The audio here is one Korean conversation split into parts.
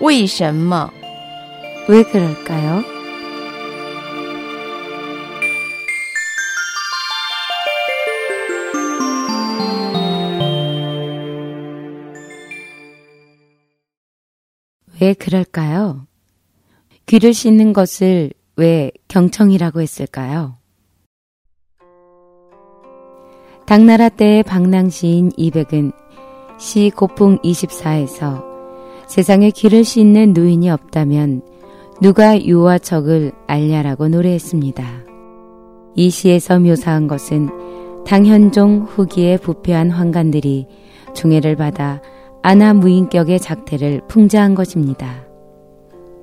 为什么? 왜 그럴까요? 왜 그럴까요? 귀를 씻는 것을 왜 경청이라고 했을까요? 당나라 때의 방랑시인 이백은 시 고풍 24에서 세상에 귀를 씻는 누인이 없다면 누가 유와 척을 알냐라고 노래했습니다. 이 시에서 묘사한 것은 당현종 후기의 부패한 환관들이 중해를 받아 아나 무인격의 작태를 풍자한 것입니다.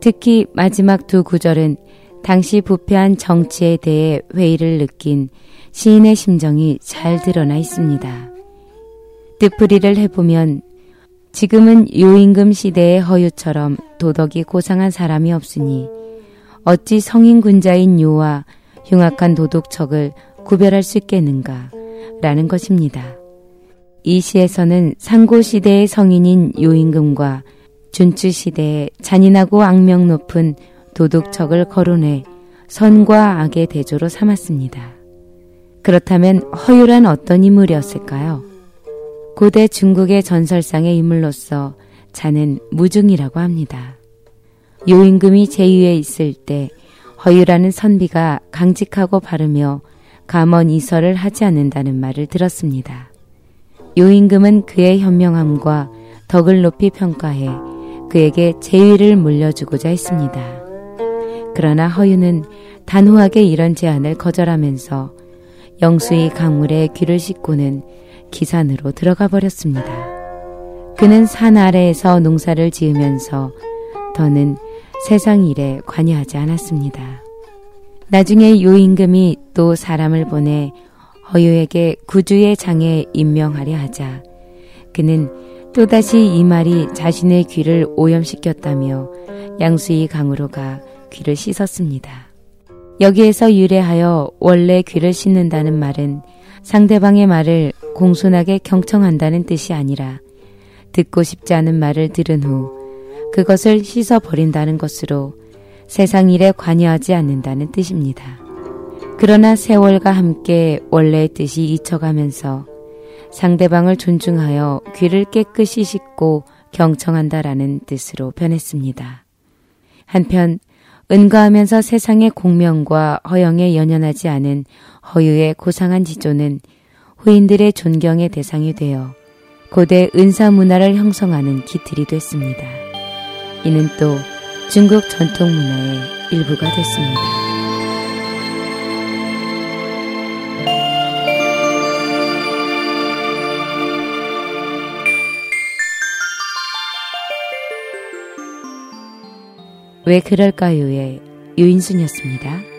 특히 마지막 두 구절은 당시 부패한 정치에 대해 회의를 느낀 시인의 심정이 잘 드러나 있습니다. 뜻풀이를 해보면 지금은 요임금 시대의 허유처럼 도덕이 고상한 사람이 없으니 어찌 성인 군자인 요와 흉악한 도둑척을 구별할 수 있겠는가 라는 것입니다. 이 시에서는 상고 시대의 성인인 요임금과 준추 시대의 잔인하고 악명 높은 도둑척을 거론해 선과 악의 대조로 삼았습니다. 그렇다면 허유란 어떤 인물이었을까요? 고대 중국의 전설상의 인물로서 자는 무중이라고 합니다. 요임금이 제위에 있을 때 허유라는 선비가 강직하고 바르며 감언 이설을 하지 않는다는 말을 들었습니다. 요임금은 그의 현명함과 덕을 높이 평가해 그에게 제위를 물려주고자 했습니다. 그러나 허유는 단호하게 이런 제안을 거절하면서 영수의 강물에 귀를 씻고는 기산으로 들어가 버렸습니다. 그는 산 아래에서 농사를 지으면서 더는 세상 일에 관여하지 않았습니다. 나중에 요 임금이 또 사람을 보내 허유에게 구주의 장에 임명하려 하자 그는 또다시 이 말이 자신의 귀를 오염시켰다며 양수의 강으로 가 귀를 씻었습니다. 여기에서 유래하여 원래 귀를 씻는다는 말은 상대방의 말을 공손하게 경청한다는 뜻이 아니라 듣고 싶지 않은 말을 들은 후 그것을 씻어버린다는 것으로 세상 일에 관여하지 않는다는 뜻입니다. 그러나 세월과 함께 원래의 뜻이 잊혀가면서 상대방을 존중하여 귀를 깨끗이 씻고 경청한다라는 뜻으로 변했습니다. 한편 은가하면서 세상의 공명과 허영에 연연하지 않은 허유의 고상한 지조는 후인들의 존경의 대상이 되어 고대 은사 문화를 형성하는 기틀이 됐습니다. 이는 또 중국 전통 문화의 일부가 됐습니다. 왜 그럴까요의 유인순이었습니다.